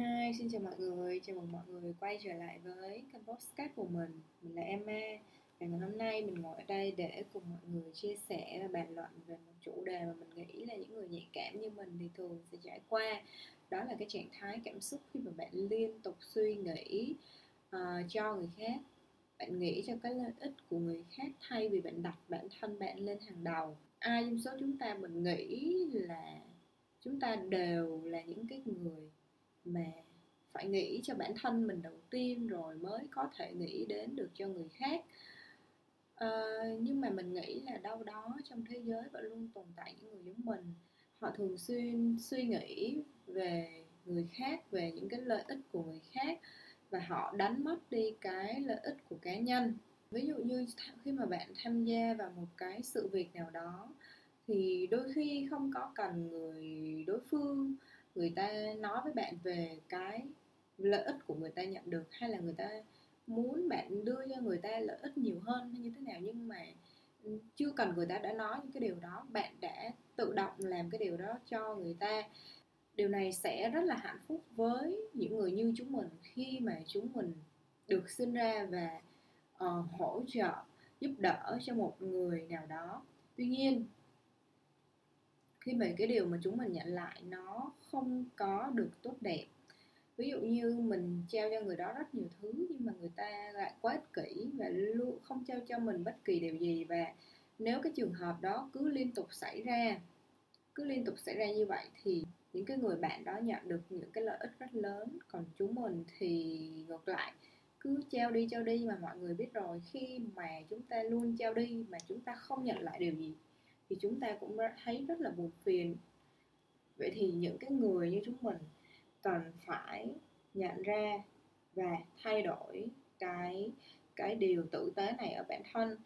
Hi, xin chào mọi người, chào mừng mọi người quay trở lại với kênh podcast của mình. Mình là Emma. Và ngày hôm nay mình ngồi ở đây để cùng mọi người chia sẻ và bàn luận về một chủ đề mà mình nghĩ là những người nhạy cảm như mình thì thường sẽ trải qua. Đó là cái trạng thái cảm xúc khi mà bạn liên tục suy nghĩ uh, cho người khác. Bạn nghĩ cho cái lợi ích của người khác thay vì bạn đặt bản thân bạn lên hàng đầu. Ai trong số chúng ta mình nghĩ là chúng ta đều là những cái người mà phải nghĩ cho bản thân mình đầu tiên rồi mới có thể nghĩ đến được cho người khác. À, nhưng mà mình nghĩ là đâu đó trong thế giới vẫn luôn tồn tại những người giống mình. Họ thường xuyên suy nghĩ về người khác về những cái lợi ích của người khác và họ đánh mất đi cái lợi ích của cá nhân. Ví dụ như khi mà bạn tham gia vào một cái sự việc nào đó thì đôi khi không có cần người đối phương người ta nói với bạn về cái lợi ích của người ta nhận được hay là người ta muốn bạn đưa cho người ta lợi ích nhiều hơn hay như thế nào? Nhưng mà ừ, chưa cần người ta đã nói những cái điều đó bạn đã tự động làm cái điều đó cho người ta. Điều này sẽ rất là hạnh phúc với những người như chúng mình khi mà chúng mình được sinh ra và uh, hỗ trợ giúp đỡ cho một người nào đó. Tuy nhiên khi mà cái điều mà chúng mình nhận lại nó không có được tốt đẹp. Ví dụ như mình trao cho người đó rất nhiều thứ, nhưng mà người ta lại quá ích kỷ và luôn không trao cho mình bất kỳ điều gì. Và nếu cái trường hợp đó cứ liên tục xảy ra, cứ liên tục xảy ra như vậy thì những cái người bạn đó nhận được những cái lợi ích rất lớn. Còn chúng mình thì ngược lại, cứ trao đi trao đi mà mọi người biết rồi. Khi mà chúng ta luôn trao đi mà chúng ta không nhận lại điều gì thì chúng ta cũng thấy rất là buồn phiền. Vậy thì những cái người như chúng mình cần phải nhận ra và thay đổi cái cái điều tử tế này ở bản thân.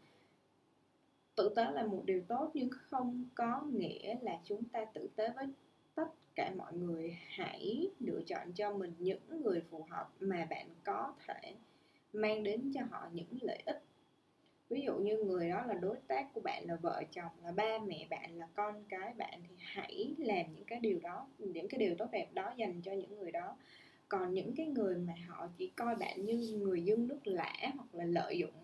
Tử tế là một điều tốt nhưng không có nghĩa là chúng ta tử tế với tất cả mọi người. Hãy lựa chọn cho mình những người phù hợp mà bạn có thể mang đến cho họ những lợi ích ví dụ như người đó là đối tác của bạn là vợ chồng, là ba mẹ bạn, là con cái bạn thì hãy làm những cái điều đó, những cái điều tốt đẹp đó dành cho những người đó. Còn những cái người mà họ chỉ coi bạn như người dân nước lã hoặc là lợi dụng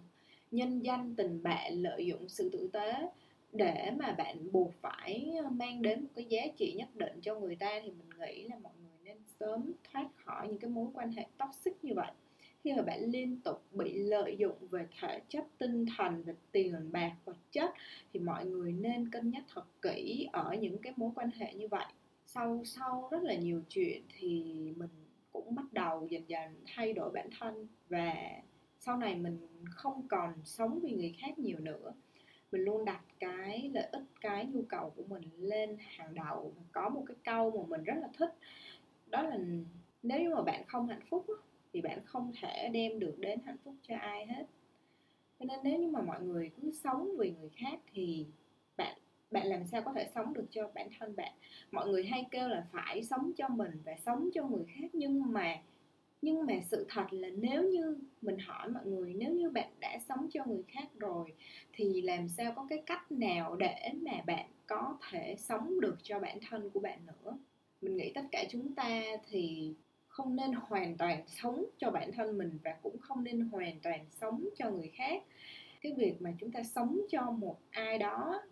nhân danh, tình bạn, lợi dụng sự tử tế để mà bạn buộc phải mang đến một cái giá trị nhất định cho người ta, thì mình nghĩ là mọi người nên sớm thoát khỏi những cái mối quan hệ toxic như vậy khi mà bạn liên tục bị lợi dụng về thể chất, tinh thần, về tiền bạc, vật chất thì mọi người nên cân nhắc thật kỹ ở những cái mối quan hệ như vậy. Sau sau rất là nhiều chuyện thì mình cũng bắt đầu dần dần thay đổi bản thân và sau này mình không còn sống vì người khác nhiều nữa. Mình luôn đặt cái lợi ích, cái nhu cầu của mình lên hàng đầu. Có một cái câu mà mình rất là thích, đó là nếu như mà bạn không hạnh phúc thì bạn không thể đem được đến hạnh phúc cho ai hết. Cho nên nếu như mà mọi người cứ sống vì người khác thì bạn bạn làm sao có thể sống được cho bản thân bạn? Mọi người hay kêu là phải sống cho mình và sống cho người khác, nhưng mà nhưng mà sự thật là nếu như mình hỏi mọi người, nếu như bạn đã sống cho người khác rồi thì làm sao có cái cách nào để mà bạn có thể sống được cho bản thân của bạn nữa? Mình nghĩ tất cả chúng ta thì không nên hoàn toàn sống cho bản thân mình và cũng không nên hoàn toàn sống cho người khác. Cái việc mà chúng ta sống cho một ai đó,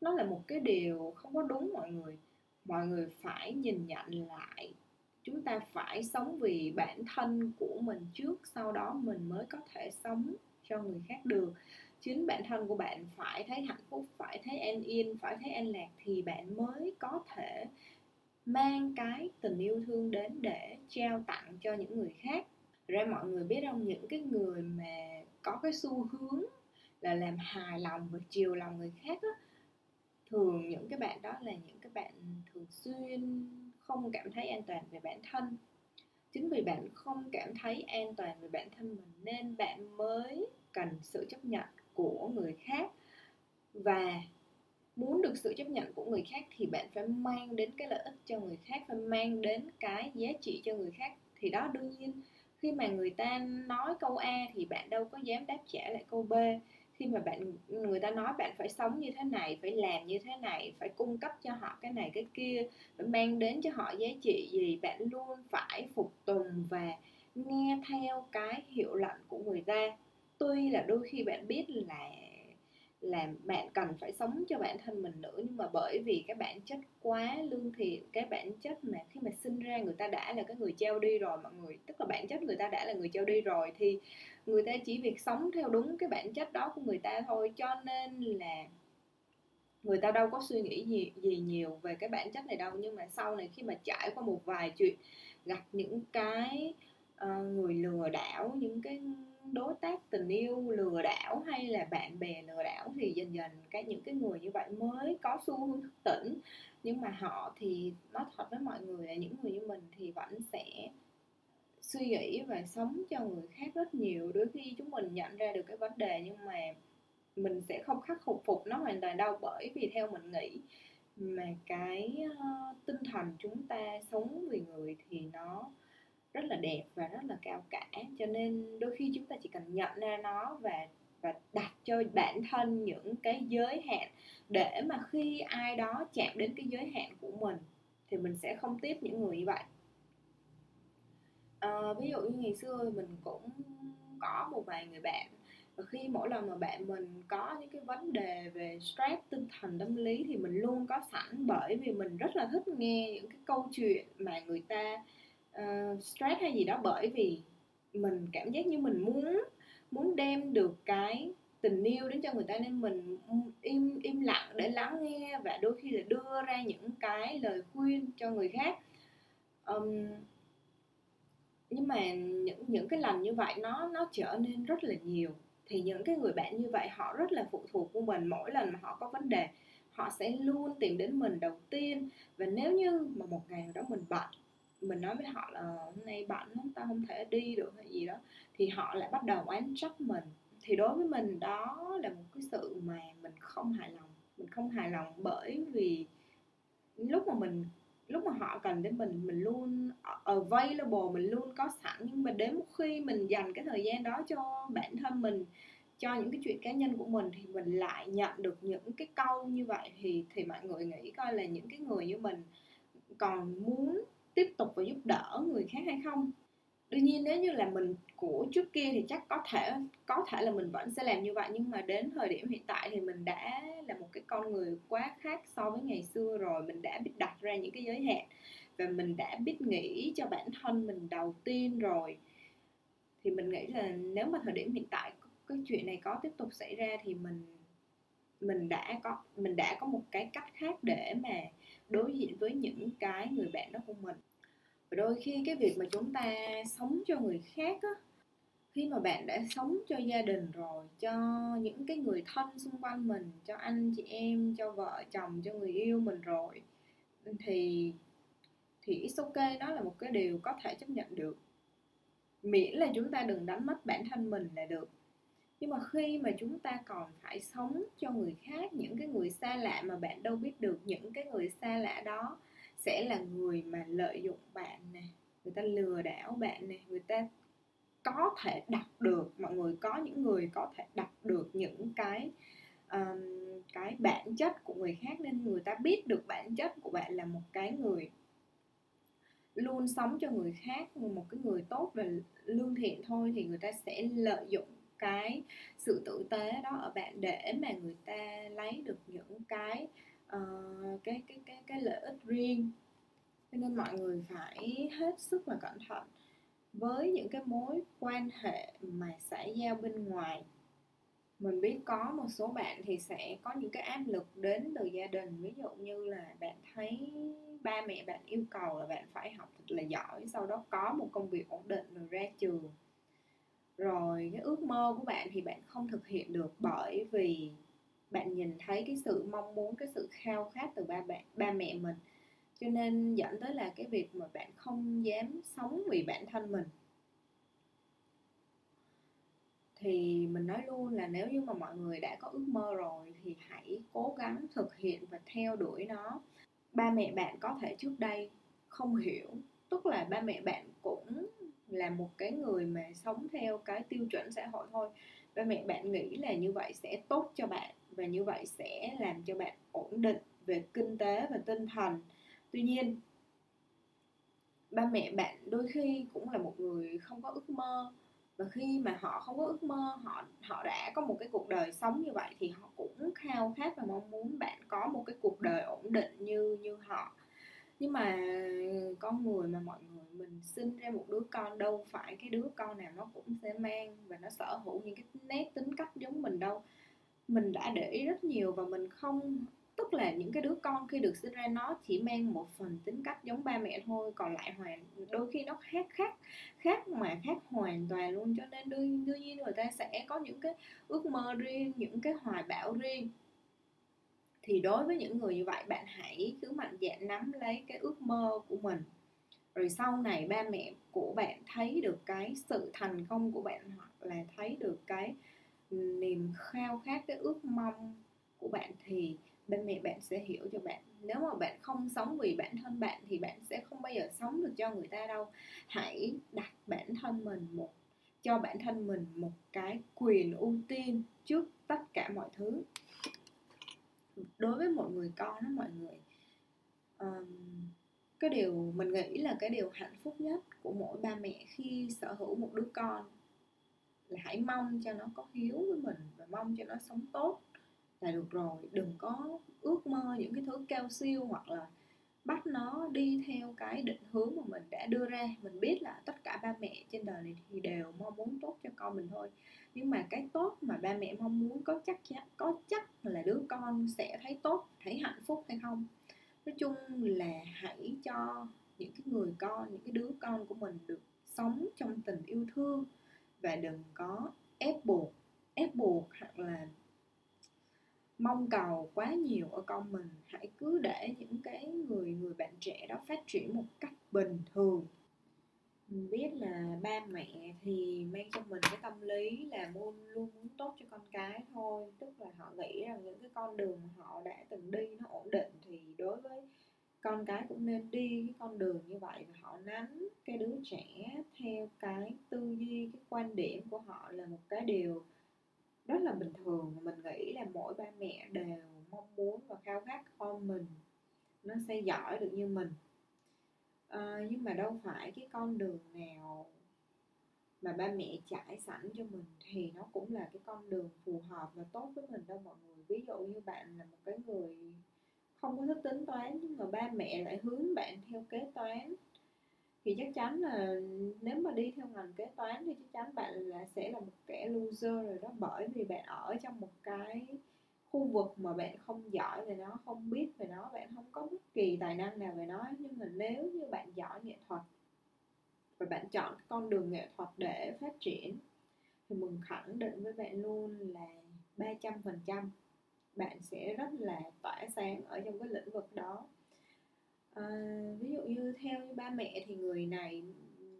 nó là một cái điều không có đúng, mọi người mọi người phải nhìn nhận lại. Chúng ta phải sống vì bản thân của mình trước, sau đó mình mới có thể sống cho người khác được. Chính bản thân của bạn phải thấy hạnh phúc, phải thấy an yên, phải thấy an lạc thì bạn mới có thể mang cái tình yêu thương đến để trao tặng cho những người khác. Ra mọi người biết không, những cái người mà có cái xu hướng là làm hài lòng và chiều lòng người khác á, thường những cái bạn đó là những cái bạn thường xuyên không cảm thấy an toàn về bản thân. Chính vì bạn không cảm thấy an toàn về bản thân mình nên bạn mới cần sự chấp nhận của người khác. Và muốn được sự chấp nhận của người khác thì bạn phải mang đến cái lợi ích cho người khác, phải mang đến cái giá trị cho người khác. Thì đó, đương nhiên, khi mà người ta nói câu a thì bạn đâu có dám đáp trả lại câu b. Khi mà bạn, người ta nói bạn phải sống như thế này, phải làm như thế này, phải cung cấp cho họ cái này, cái kia, phải mang đến cho họ giá trị gì, bạn luôn phải phục tùng và nghe theo cái hiệu lệnh của người ta. Tuy là đôi khi bạn biết là là bạn cần phải sống cho bản thân mình nữa. Nhưng mà bởi vì cái bản chất quá lương thiện cái bản chất mà khi mà sinh ra người ta đã là cái người treo đi rồi mọi người tức là bản chất người ta đã là người treo đi rồi thì người ta chỉ việc sống theo đúng cái bản chất đó của người ta thôi. Cho nên là người ta đâu có suy nghĩ gì gì nhiều về cái bản chất này đâu. Nhưng mà sau này khi mà trải qua một vài chuyện gặp những cái uh, người lừa đảo những cái đối tác tình yêu lừa đảo hay là bạn bè lừa đảo thì dần dần cái những cái người như vậy mới có xu hướng thức tỉnh. Nhưng mà họ thì nói thật với mọi người là những người như mình thì vẫn sẽ suy nghĩ và sống cho người khác rất nhiều. Đôi khi chúng mình nhận ra được cái vấn đề nhưng mà mình sẽ không khắc phục phục nó hoàn toàn đâu bởi vì theo mình nghĩ mà cái uh, tinh thần chúng ta sống vì người thì nó rất là đẹp và rất là cao cả. Cho nên đôi khi chúng ta chỉ cần nhận ra nó và và đặt cho bản thân những cái giới hạn để mà khi ai đó chạm đến cái giới hạn của mình thì mình sẽ không tiếp những người như vậy. À, ví dụ như ngày xưa mình cũng có một vài người bạn và khi mỗi lần mà bạn mình có những cái vấn đề về stress tinh thần tâm lý thì mình luôn có sẵn bởi vì mình rất là thích nghe những cái câu chuyện mà người ta uh, stress hay gì đó bởi vì mình cảm giác như mình muốn muốn đem được cái tình yêu đến cho người ta nên mình im im lặng để lắng nghe và đôi khi là đưa ra những cái lời khuyên cho người khác. Um, nhưng mà những những cái lần như vậy nó nó trở nên rất là nhiều. Thì những cái người bạn như vậy họ rất là phụ thuộc của mình. Mỗi lần mà họ có vấn đề họ sẽ luôn tìm đến mình đầu tiên. Và nếu như mà một ngày nào đó mình bận mình nói với họ là hôm nay bận lắm tao không thể đi được hay gì đó. Thì họ lại bắt đầu oán trách mình. Thì đối với mình đó là một cái sự mà mình không hài lòng. Mình không hài lòng bởi vì lúc mà mình, lúc mà họ cần đến mình mình luôn available, mình luôn có sẵn. Nhưng mà đến một khi mình dành cái thời gian đó cho bản thân mình, cho những cái chuyện cá nhân của mình thì mình lại nhận được những cái câu như vậy thì thì mọi người nghĩ coi là những cái người như mình còn muốn tiếp tục và giúp đỡ người khác hay không? Đương nhiên nếu như là mình của trước kia thì chắc có thể có thể là mình vẫn sẽ làm như vậy. Nhưng mà đến thời điểm hiện tại thì mình đã là một cái con người quá khác so với ngày xưa rồi. Mình đã biết đặt ra những cái giới hạn và mình đã biết nghĩ cho bản thân mình đầu tiên rồi. Thì mình nghĩ là nếu mà thời điểm hiện tại cái chuyện này có tiếp tục xảy ra thì mình mình đã có, mình đã có một cái cách khác để mà đối diện với những cái người bạn đó của mình. Và đôi khi cái việc mà chúng ta sống cho người khác á, khi mà bạn đã sống cho gia đình rồi, cho những cái người thân xung quanh mình, cho anh chị em, cho vợ chồng, cho người yêu mình rồi, thì thì it's ok, đó là một cái điều có thể chấp nhận được. Miễn là chúng ta đừng đánh mất bản thân mình là được nhưng mà khi mà chúng ta còn phải sống cho người khác những cái người xa lạ mà bạn đâu biết được những cái người xa lạ đó sẽ là người mà lợi dụng bạn nè người ta lừa đảo bạn nè người ta có thể đặt được mọi người có những người có thể đặt được những cái um, cái bản chất của người khác nên người ta biết được bản chất của bạn là một cái người luôn sống cho người khác một cái người tốt và lương thiện thôi thì người ta sẽ lợi dụng cái sự tử tế đó ở bạn để mà người ta lấy được những cái uh, cái cái cái cái lợi ích riêng. Cho nên mọi người phải hết sức là cẩn thận với những cái mối quan hệ mà xã giao bên ngoài. Mình biết có một số bạn thì sẽ có những cái áp lực đến từ gia đình. Ví dụ như là bạn thấy ba mẹ bạn yêu cầu là bạn phải học thật là giỏi sau đó có một công việc ổn định rồi ra trường rồi cái ước mơ của bạn thì bạn không thực hiện được bởi vì bạn nhìn thấy cái sự mong muốn, cái sự khao khát từ ba bạn, ba mẹ mình. Cho nên dẫn tới là cái việc mà bạn không dám sống vì bản thân mình. Thì mình nói luôn là nếu như mà mọi người đã có ước mơ rồi thì hãy cố gắng thực hiện và theo đuổi nó. Ba mẹ bạn có thể trước đây không hiểu tức là ba mẹ bạn cũng là một cái người mà sống theo cái tiêu chuẩn xã hội thôi. Ba mẹ bạn nghĩ là như vậy sẽ tốt cho bạn và như vậy sẽ làm cho bạn ổn định về kinh tế và tinh thần. Tuy nhiên, ba mẹ bạn đôi khi cũng là một người không có ước mơ và khi mà họ không có ước mơ, họ họ đã có một cái cuộc đời sống như vậy thì họ cũng khao khát và mong muốn bạn có một cái cuộc đời ổn định như như họ nhưng mà con người mà mọi người mình sinh ra một đứa con đâu phải cái đứa con nào nó cũng sẽ mang và nó sở hữu những cái nét tính cách giống mình đâu. Mình đã để ý rất nhiều và mình không tức là những cái đứa con khi được sinh ra nó chỉ mang một phần tính cách giống ba mẹ thôi còn lại hoàn đôi khi nó khác khác khác mà khác hoàn toàn luôn. Cho nên đương, đương nhiên người ta sẽ có những cái ước mơ riêng những cái hoài bão riêng thì đối với những người như vậy, bạn hãy cứ mạnh dạn nắm lấy cái ước mơ của mình. Rồi sau này ba mẹ của bạn thấy được cái sự thành công của bạn, hoặc là thấy được cái ừ, niềm khao khát, cái ước mong của bạn, thì ba mẹ bạn sẽ hiểu cho bạn. Nếu mà bạn không sống vì bản thân bạn, thì bạn sẽ không bao giờ sống được cho người ta đâu. Hãy đặt bản thân mình một, cho bản thân mình một cái quyền ưu tiên trước tất cả mọi thứ đối với một người con đó mọi người um, cái điều mình nghĩ là cái điều hạnh phúc nhất của mỗi ba mẹ khi sở hữu một đứa con là hãy mong cho nó có hiếu với mình và mong cho nó sống tốt là được rồi. Đừng có ước mơ những cái thứ cao siêu hoặc là bắt nó đi theo cái định hướng mà mình đã đưa ra. Mình biết là tất cả ba mẹ trên đời này thì đều mong muốn tốt cho con mình thôi. Nhưng mà cái tốt mà ba mẹ mong muốn có chắc chắn, có chắc là đứa con sẽ thấy tốt, thấy hạnh phúc hay không? Nói chung là hãy cho những cái người con, những cái đứa con của mình được sống trong tình yêu thương và đừng có ép buộc ép buộc hoặc là mong cầu quá nhiều ở con mình. Hãy cứ để những cái người người bạn trẻ đó phát triển một cách bình thường. Mình biết là ba mẹ thì mang cho mình cái tâm lý là luôn luôn muốn tốt cho con cái thôi. Tức là họ nghĩ rằng những cái con đường mà họ đã từng đi nó ổn định thì đối với con cái cũng nên đi cái con đường như vậy và họ nắm cái đứa trẻ theo cái tư duy, cái quan điểm của họ là một cái điều rất là bình thường mình nghĩ là mỗi ba mẹ đều mong muốn và khao khát con mình nó sẽ giỏi được như mình. À, nhưng mà đâu phải cái con đường nào mà ba mẹ trải sẵn cho mình thì nó cũng là cái con đường phù hợp và tốt với mình đâu mọi người. Ví dụ như bạn là một cái người không có thích tính toán nhưng mà ba mẹ lại hướng bạn theo kế toán thì chắc chắn là nếu mà đi theo ngành kế toán thì chắc chắn bạn là sẽ là một kẻ loser rồi đó. Bởi vì bạn ở trong một cái khu vực mà bạn không giỏi về nó, không biết về nó, bạn không có bất kỳ tài năng nào về nó. Nhưng mà nếu như bạn giỏi nghệ thuật và bạn chọn con đường nghệ thuật để phát triển, thì mình khẳng định với bạn luôn là ba trăm phần trăm bạn sẽ rất là tỏa sáng ở trong cái lĩnh vực đó à, ví dụ như theo như ba mẹ thì người này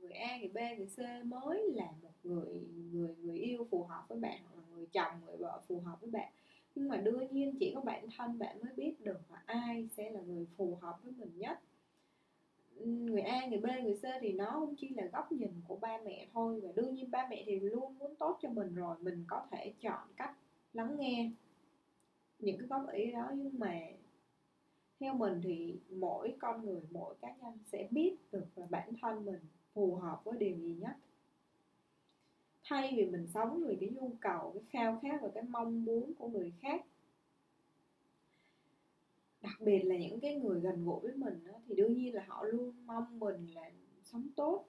người A người B người C mới là một người người người yêu phù hợp với bạn hoặc là người chồng người vợ phù hợp với bạn. Nhưng mà đương nhiên chỉ có bản thân bạn mới biết được là ai sẽ là người phù hợp với mình nhất. Người A, người B, người C thì nó không chỉ là góc nhìn của ba mẹ thôi và đương nhiên ba mẹ thì luôn muốn tốt cho mình rồi mình có thể chọn cách lắng nghe những cái góp ý đó. Nhưng mà theo mình thì mỗi con người mỗi cá nhân sẽ biết được là bản thân mình phù hợp với điều gì nhất. Thay vì mình sống vì cái nhu cầu cái khao khát và cái mong muốn của người khác. Đặc biệt là những cái người gần gũi với mình đó, thì đương nhiên là họ luôn mong mình là sống tốt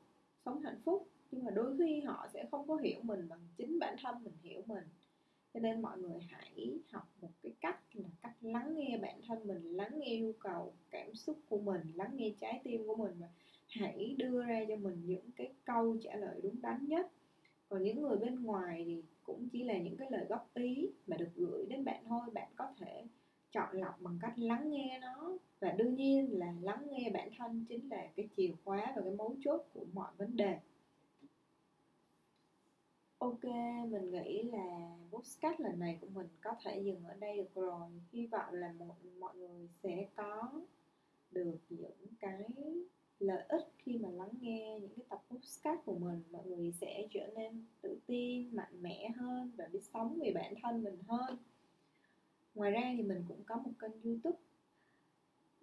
sống hạnh phúc. Nhưng mà đôi khi họ sẽ không có hiểu mình bằng chính bản thân mình hiểu mình cho nên mọi người hãy học một cái cách là cách lắng nghe bản thân mình, lắng nghe nhu cầu, cảm xúc của mình, lắng nghe trái tim của mình và hãy đưa ra cho mình những cái câu trả lời đúng đắn nhất. Còn những người bên ngoài thì cũng chỉ là những cái lời góp ý mà được gửi đến bạn thôi. Bạn có thể chọn lọc bằng cách lắng nghe nó. Và đương nhiên là lắng nghe bản thân chính là cái chìa khóa và cái mấu chốt của mọi vấn đề. Ok, mình nghĩ là podcast lần này của mình có thể dừng ở đây được rồi. Hy vọng là mọi mọi người sẽ có được những cái lợi ích khi mà lắng nghe những cái tập podcast của mình. Mọi người sẽ trở nên tự tin, mạnh mẽ hơn và biết sống vì bản thân mình hơn. Ngoài ra thì mình cũng có một kênh YouTube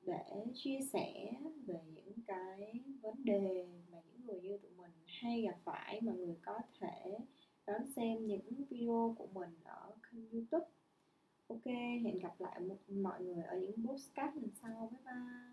để chia sẻ về những cái vấn đề mà những người như tụi mình hay gặp phải mà người có thể đón xem những video của mình ở kênh youtube. Ok, hẹn gặp lại mọi người ở những postcard lần sau. Bye bye.